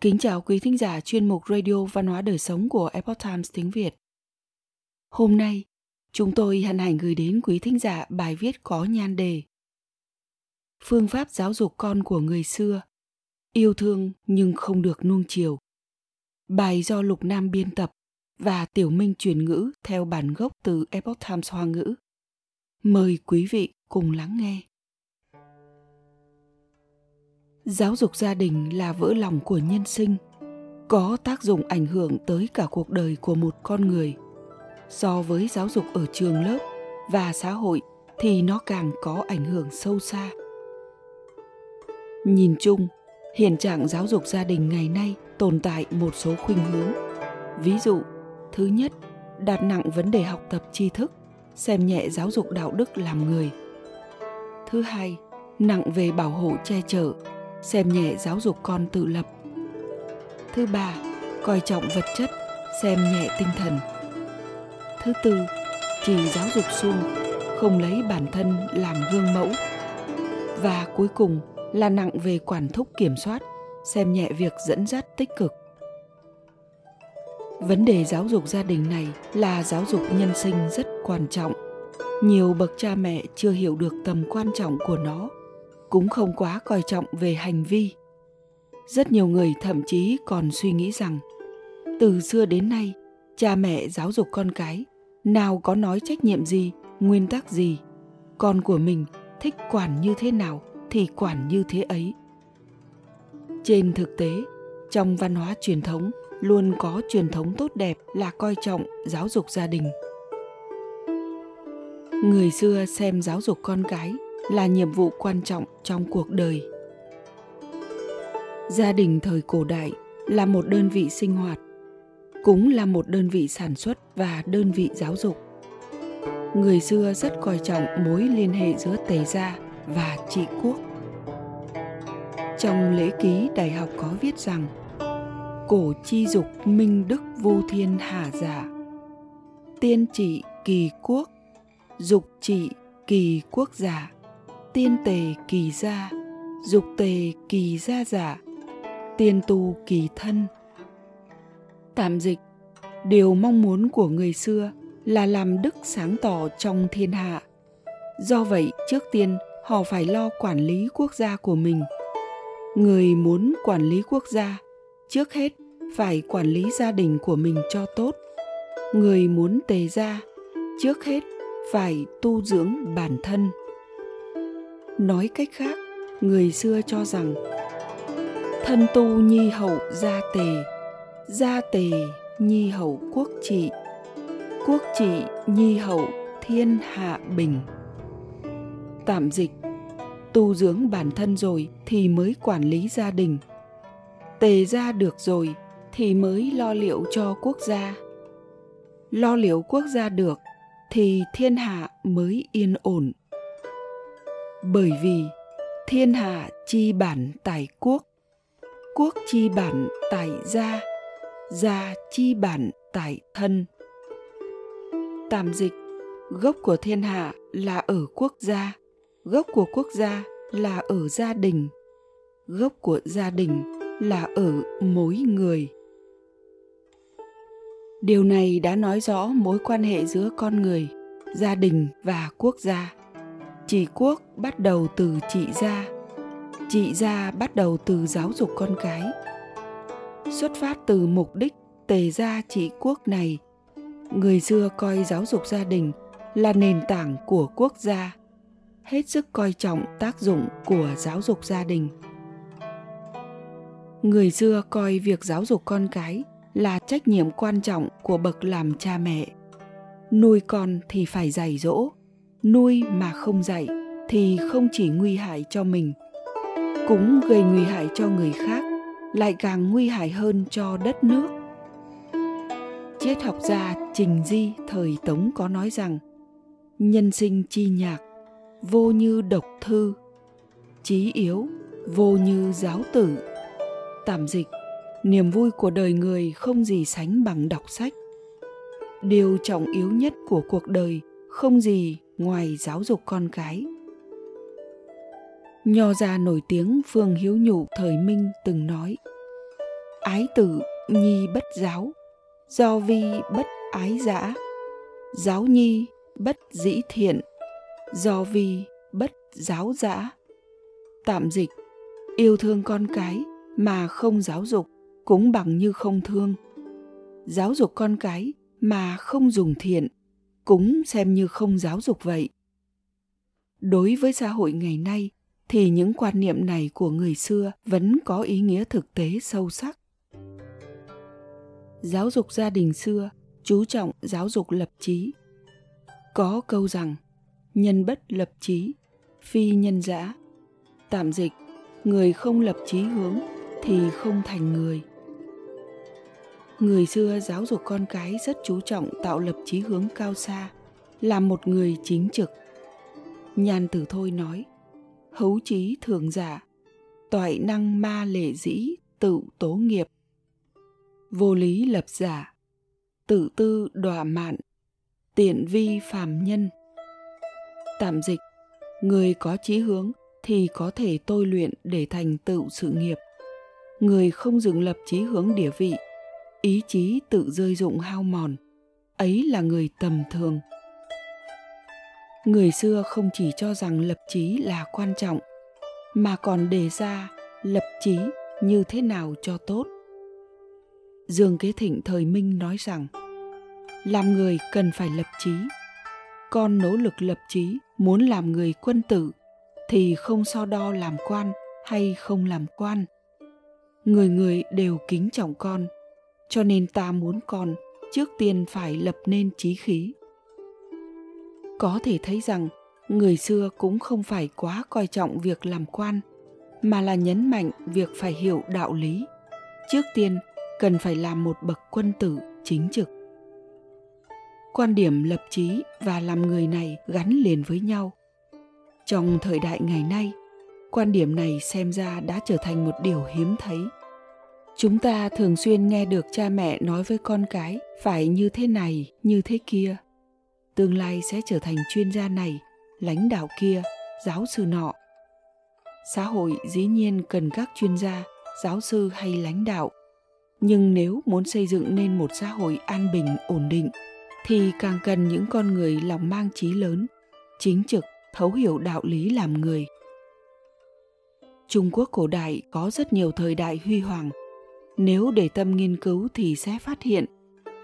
Kính chào quý thính giả chuyên mục Radio Văn hóa Đời Sống của Epoch Times tiếng Việt. Hôm nay, chúng tôi hân hạnh gửi đến quý thính giả bài viết có nhan đề Phương pháp giáo dục con của người xưa, yêu thương nhưng không được nuông chiều. Bài do Lục Nam biên tập và Tiểu Minh truyền ngữ theo bản gốc từ Epoch Times Hoa ngữ. Mời quý vị cùng lắng nghe giáo dục gia đình là vỡ lòng của nhân sinh, có tác dụng ảnh hưởng tới cả cuộc đời của một con người. So với giáo dục ở trường lớp và xã hội thì nó càng có ảnh hưởng sâu xa. Nhìn chung, hiện trạng giáo dục gia đình ngày nay tồn tại một số khuynh hướng. Ví dụ, thứ nhất, đặt nặng vấn đề học tập tri thức, xem nhẹ giáo dục đạo đức làm người. Thứ hai, nặng về bảo hộ che chở xem nhẹ giáo dục con tự lập. Thứ ba, coi trọng vật chất, xem nhẹ tinh thần. Thứ tư, chỉ giáo dục suông không lấy bản thân làm gương mẫu. Và cuối cùng là nặng về quản thúc kiểm soát, xem nhẹ việc dẫn dắt tích cực. Vấn đề giáo dục gia đình này là giáo dục nhân sinh rất quan trọng. Nhiều bậc cha mẹ chưa hiểu được tầm quan trọng của nó cũng không quá coi trọng về hành vi. Rất nhiều người thậm chí còn suy nghĩ rằng, từ xưa đến nay, cha mẹ giáo dục con cái, nào có nói trách nhiệm gì, nguyên tắc gì, con của mình thích quản như thế nào thì quản như thế ấy. Trên thực tế, trong văn hóa truyền thống, luôn có truyền thống tốt đẹp là coi trọng giáo dục gia đình. Người xưa xem giáo dục con cái là nhiệm vụ quan trọng trong cuộc đời. Gia đình thời cổ đại là một đơn vị sinh hoạt, cũng là một đơn vị sản xuất và đơn vị giáo dục. Người xưa rất coi trọng mối liên hệ giữa tề gia và trị quốc. Trong lễ ký, đại học có viết rằng, cổ chi dục minh đức vô thiên hà giả. Tiên trị kỳ quốc, dục trị kỳ quốc giả tiên tề kỳ gia, dục tề kỳ gia giả, tiên tu kỳ thân. Tạm dịch, điều mong muốn của người xưa là làm đức sáng tỏ trong thiên hạ. Do vậy, trước tiên, họ phải lo quản lý quốc gia của mình. Người muốn quản lý quốc gia, trước hết phải quản lý gia đình của mình cho tốt. Người muốn tề gia, trước hết phải tu dưỡng bản thân nói cách khác, người xưa cho rằng, thân tu nhi hậu gia tề gia tề nhi hậu quốc trị quốc trị nhi hậu thiên hạ bình. Tạm dịch, tu dưỡng bản thân rồi thì mới quản lý gia đình. Tề gia được rồi thì mới lo liệu cho quốc gia. Lo liệu quốc gia được thì thiên hạ mới yên ổn bởi vì thiên hạ chi bản tại quốc quốc chi bản tại gia gia chi bản tại thân. Tạm dịch, gốc của thiên hạ là ở quốc gia, gốc của quốc gia là ở gia đình, gốc của gia đình là ở mỗi người. Điều này đã nói rõ mối quan hệ giữa con người, gia đình và quốc gia trị quốc bắt đầu từ trị gia. Trị gia bắt đầu từ giáo dục con cái. Xuất phát từ mục đích tề gia trị quốc này, người xưa coi giáo dục gia đình là nền tảng của quốc gia, hết sức coi trọng tác dụng của giáo dục gia đình. Người xưa coi việc giáo dục con cái là trách nhiệm quan trọng của bậc làm cha mẹ. Nuôi con thì phải dạy dỗ nuôi mà không dạy thì không chỉ nguy hại cho mình, cũng gây nguy hại cho người khác, lại càng nguy hại hơn cho đất nước. Triết học gia trình di thời tống có nói rằng, nhân sinh chi nhạc, vô như độc thư trí yếu, vô như giáo tử. Tạm dịch, niềm vui của đời người không gì sánh bằng đọc sách. Điều trọng yếu nhất của cuộc đời không gì ngoài giáo dục con cái. Nho gia nổi tiếng phương hiếu nhụ thời minh từng nói, ái tử, nhi bất giáo, do vi bất ái dã giáo nhi bất dĩ thiện, do vi bất giáo dã tạm dịch, yêu thương con cái mà không giáo dục cũng bằng như không thương, giáo dục con cái mà không dùng thiện cũng xem như không giáo dục vậy. Đối với xã hội ngày nay, thì những quan niệm này của người xưa vẫn có ý nghĩa thực tế sâu sắc. Giáo dục gia đình xưa, chú trọng giáo dục lập trí có câu rằng, nhân bất lập trí phi nhân dã tạm dịch, người không lập chí hướng thì không thành người người xưa giáo dục con cái rất chú trọng tạo lập chí hướng cao xa là một người chính trực. Nhàn tử thôi nói, hấu trí thường giả, toại năng ma lệ dĩ, tự tố nghiệp. Vô lý lập giả, tự tư đọa mạn, tiện vi phàm nhân. Tạm dịch, người có chí hướng thì có thể tôi luyện để thành tựu sự nghiệp. Người không dừng lập chí hướng địa vị ý chí tự rơi dụng hao mòn, ấy là người tầm thường. Người xưa không chỉ cho rằng lập chí là quan trọng, mà còn đề ra lập chí như thế nào cho tốt. Dương kế thịnh thời minh nói rằng, làm người cần phải lập chí. Con nỗ lực lập chí, muốn làm người quân tử, thì không so đo làm quan hay không làm quan. Người người đều kính trọng con cho nên ta muốn con trước tiên phải lập nên trí khí. Có thể thấy rằng, người xưa cũng không phải quá coi trọng việc làm quan, mà là nhấn mạnh việc phải hiểu đạo lý. Trước tiên, cần phải làm một bậc quân tử chính trực. Quan điểm lập trí và làm người này gắn liền với nhau. Trong thời đại ngày nay, quan điểm này xem ra đã trở thành một điều hiếm thấy chúng ta thường xuyên nghe được cha mẹ nói với con cái, phải như thế này, như thế kia. Tương lai sẽ trở thành chuyên gia này, lãnh đạo kia, giáo sư nọ. Xã hội dĩ nhiên cần các chuyên gia, giáo sư hay lãnh đạo. Nhưng nếu muốn xây dựng nên một xã hội an bình, ổn định, thì càng cần những con người lòng mang trí lớn, chính trực, thấu hiểu đạo lý làm người. Trung quốc cổ đại có rất nhiều thời đại huy hoàng nếu để tâm nghiên cứu thì sẽ phát hiện.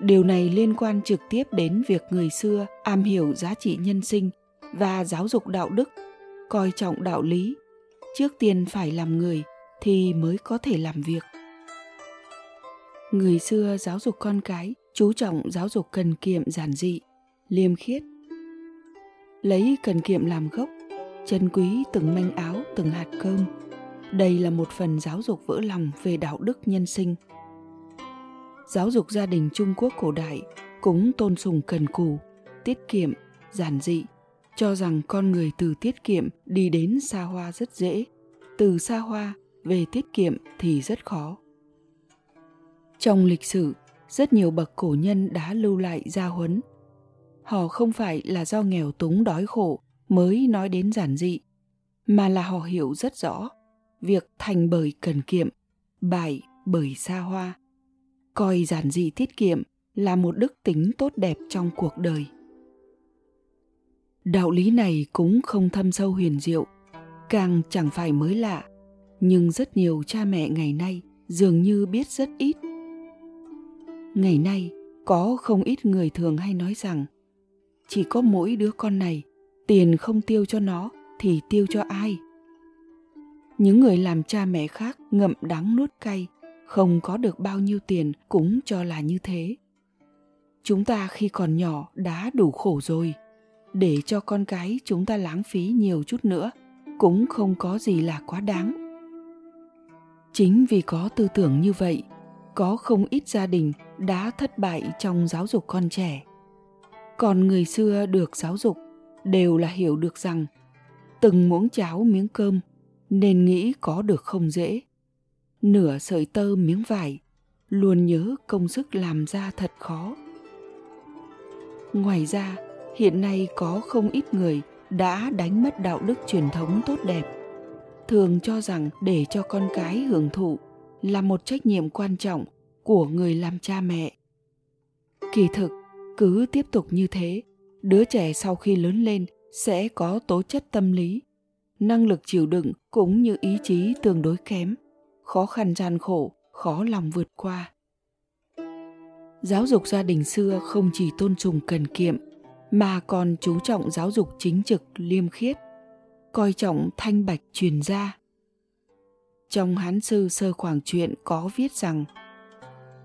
Điều này liên quan trực tiếp đến việc người xưa am hiểu giá trị nhân sinh và giáo dục đạo đức, coi trọng đạo lý. Trước tiên phải làm người thì mới có thể làm việc. Người xưa giáo dục con cái, chú trọng giáo dục cần kiệm giản dị, liêm khiết. Lấy cần kiệm làm gốc, chân quý từng manh áo, từng hạt cơm đây là một phần giáo dục vỡ lòng về đạo đức nhân sinh. Giáo dục gia đình trung quốc cổ đại cũng tôn sùng cần cù, tiết kiệm, giản dị, cho rằng con người từ tiết kiệm đi đến xa hoa rất dễ. Từ xa hoa, về tiết kiệm thì rất khó. Trong lịch sử, rất nhiều bậc cổ nhân đã lưu lại gia huấn. Họ không phải là do nghèo túng đói khổ mới nói đến giản dị, mà là họ hiểu rất rõ việc thành bởi cần kiệm, bại bởi xa hoa. Coi giản dị tiết kiệm là một đức tính tốt đẹp trong cuộc đời. Đạo lý này cũng không thâm sâu huyền diệu, càng chẳng phải mới lạ, nhưng rất nhiều cha mẹ ngày nay dường như biết rất ít. Ngày nay, có không ít người thường hay nói rằng, chỉ có mỗi đứa con này, tiền không tiêu cho nó thì tiêu cho ai những người làm cha mẹ khác ngậm đắng nuốt cay, không có được bao nhiêu tiền cũng cho là như thế. Chúng ta khi còn nhỏ đã đủ khổ rồi. Để cho con cái chúng ta lãng phí nhiều chút nữa cũng không có gì là quá đáng. Chính vì có tư tưởng như vậy, có không ít gia đình đã thất bại trong giáo dục con trẻ. Còn người xưa được giáo dục đều là hiểu được rằng, từng muỗng cháo miếng cơm nên nghĩ có được không dễ. Nửa sợi tơ miếng vải, luôn nhớ công sức làm ra thật khó. Ngoài ra, hiện nay có không ít người đã đánh mất đạo đức truyền thống tốt đẹp. Thường cho rằng để cho con cái hưởng thụ là một trách nhiệm quan trọng của người làm cha mẹ. Kỳ thực, cứ tiếp tục như thế, đứa trẻ sau khi lớn lên sẽ có tố chất tâm lý năng lực chịu đựng cũng như ý chí tương đối kém, khó khăn gian khổ, khó lòng vượt qua. Giáo dục gia đình xưa không chỉ tôn trùng cần kiệm, mà còn chú trọng giáo dục chính trực, liêm khiết, coi trọng thanh bạch truyền gia. Trong hán sư sơ quảng truyện có viết rằng,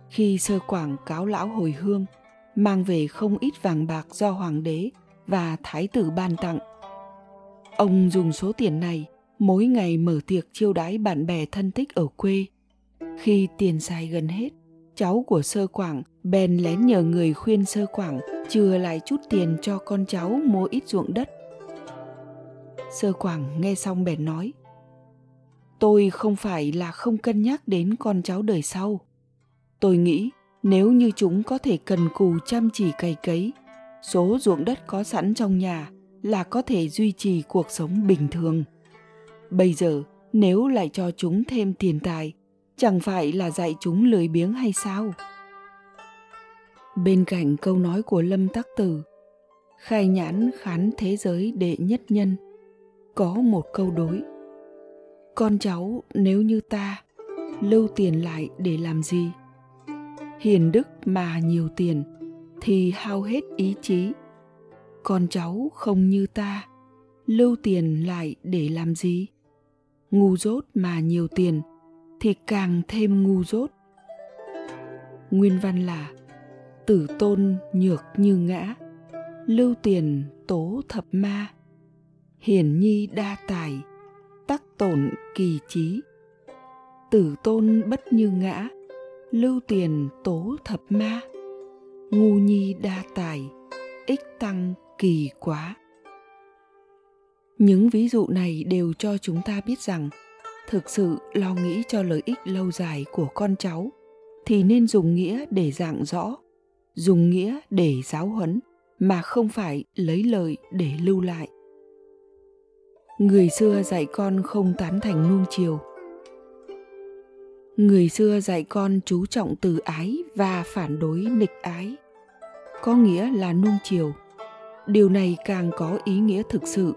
khi sơ quảng cáo lão hồi hương, mang về không ít vàng bạc do hoàng đế và thái tử ban tặng ông dùng số tiền này mỗi ngày mở tiệc chiêu đãi bạn bè thân thích ở quê. Khi tiền xài gần hết, cháu của sơ quảng bèn lén nhờ người khuyên sơ quảng chừa lại chút tiền cho con cháu mua ít ruộng đất. Sơ quảng nghe xong bèn nói, tôi không phải là không cân nhắc đến con cháu đời sau. Tôi nghĩ nếu như chúng có thể cần cù chăm chỉ cày cấy, số ruộng đất có sẵn trong nhà là có thể duy trì cuộc sống bình thường. Bây giờ, nếu lại cho chúng thêm tiền tài, chẳng phải là dạy chúng lười biếng hay sao? Bên cạnh câu nói của lâm tắc tử, khai nhãn khán thế giới đệ nhất nhân, có một câu đối. Con cháu, nếu như ta lưu tiền lại để làm gì? Hiền đức mà nhiều tiền, thì hao hết ý chí con cháu không như ta, lưu tiền lại để làm gì? Ngu dốt mà nhiều tiền thì càng thêm ngu dốt. Nguyên văn là, tử tôn nhược như ngã, lưu tiền tố thập ma. Hiển nhi đa tài, tắc tổn kỳ trí. Tử tôn bất như ngã, lưu tiền tố thập ma. Ngu nhi đa tài, ích tăng kỳ quá. Những ví dụ này đều cho chúng ta biết rằng, thực sự lo nghĩ cho lợi ích lâu dài của con cháu thì nên dùng nghĩa để dạng rõ, dùng nghĩa để giáo huấn mà không phải lấy lời để lưu lại. Người xưa dạy con không tán thành nuông chiều. Người xưa dạy con chú trọng từ ái và phản đối nịch ái, có nghĩa là nuông chiều điều này càng có ý nghĩa thực sự.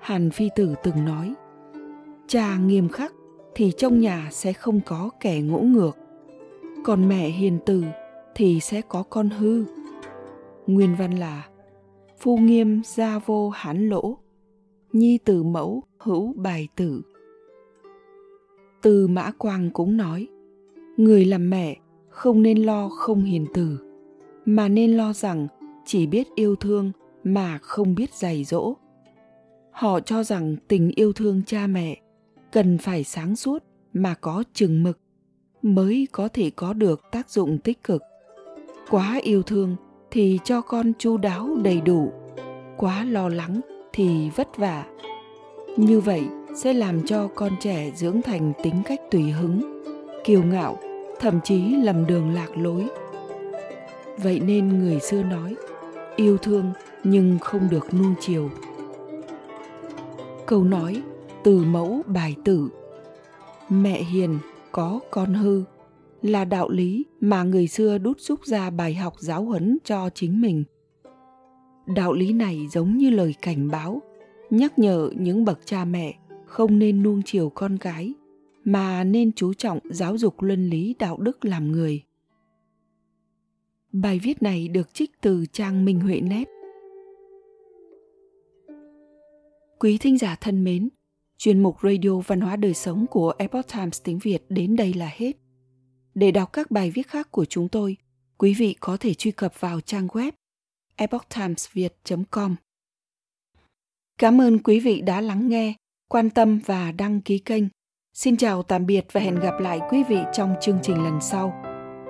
Hàn phi tử từng nói, cha nghiêm khắc thì trong nhà sẽ không có kẻ ngỗ ngược, còn mẹ hiền từ thì sẽ có con hư. Nguyên văn là, phu nghiêm gia vô hán lỗ, nhi tử mẫu hữu bài tử. Từ mã quang cũng nói, người làm mẹ không nên lo không hiền từ, mà nên lo rằng chỉ biết yêu thương mà không biết dạy dỗ. Họ cho rằng tình yêu thương cha mẹ cần phải sáng suốt mà có chừng mực mới có thể có được tác dụng tích cực. Quá yêu thương thì cho con chu đáo đầy đủ, quá lo lắng thì vất vả. Như vậy sẽ làm cho con trẻ dưỡng thành tính cách tùy hứng, kiêu ngạo, thậm chí lầm đường lạc lối. Vậy nên người xưa nói yêu thương nhưng không được nuông chiều. Câu nói từ mẫu bài tử mẹ hiền có con hư là đạo lý mà người xưa đút rút ra bài học giáo huấn cho chính mình. Đạo lý này giống như lời cảnh báo, nhắc nhở những bậc cha mẹ không nên nuông chiều con cái, mà nên chú trọng giáo dục luân lý đạo đức làm người bài viết này được trích từ trang minh huệ net quý thính giả thân mến, chuyên mục radio văn hóa đời sống của epoch times tiếng việt đến đây là hết để đọc các bài viết khác của chúng tôi, quý vị có thể truy cập vào trang web epochtimesviet com cảm ơn quý vị đã lắng nghe, quan tâm và đăng ký kênh. Xin chào tạm biệt và hẹn gặp lại quý vị trong chương trình lần sau.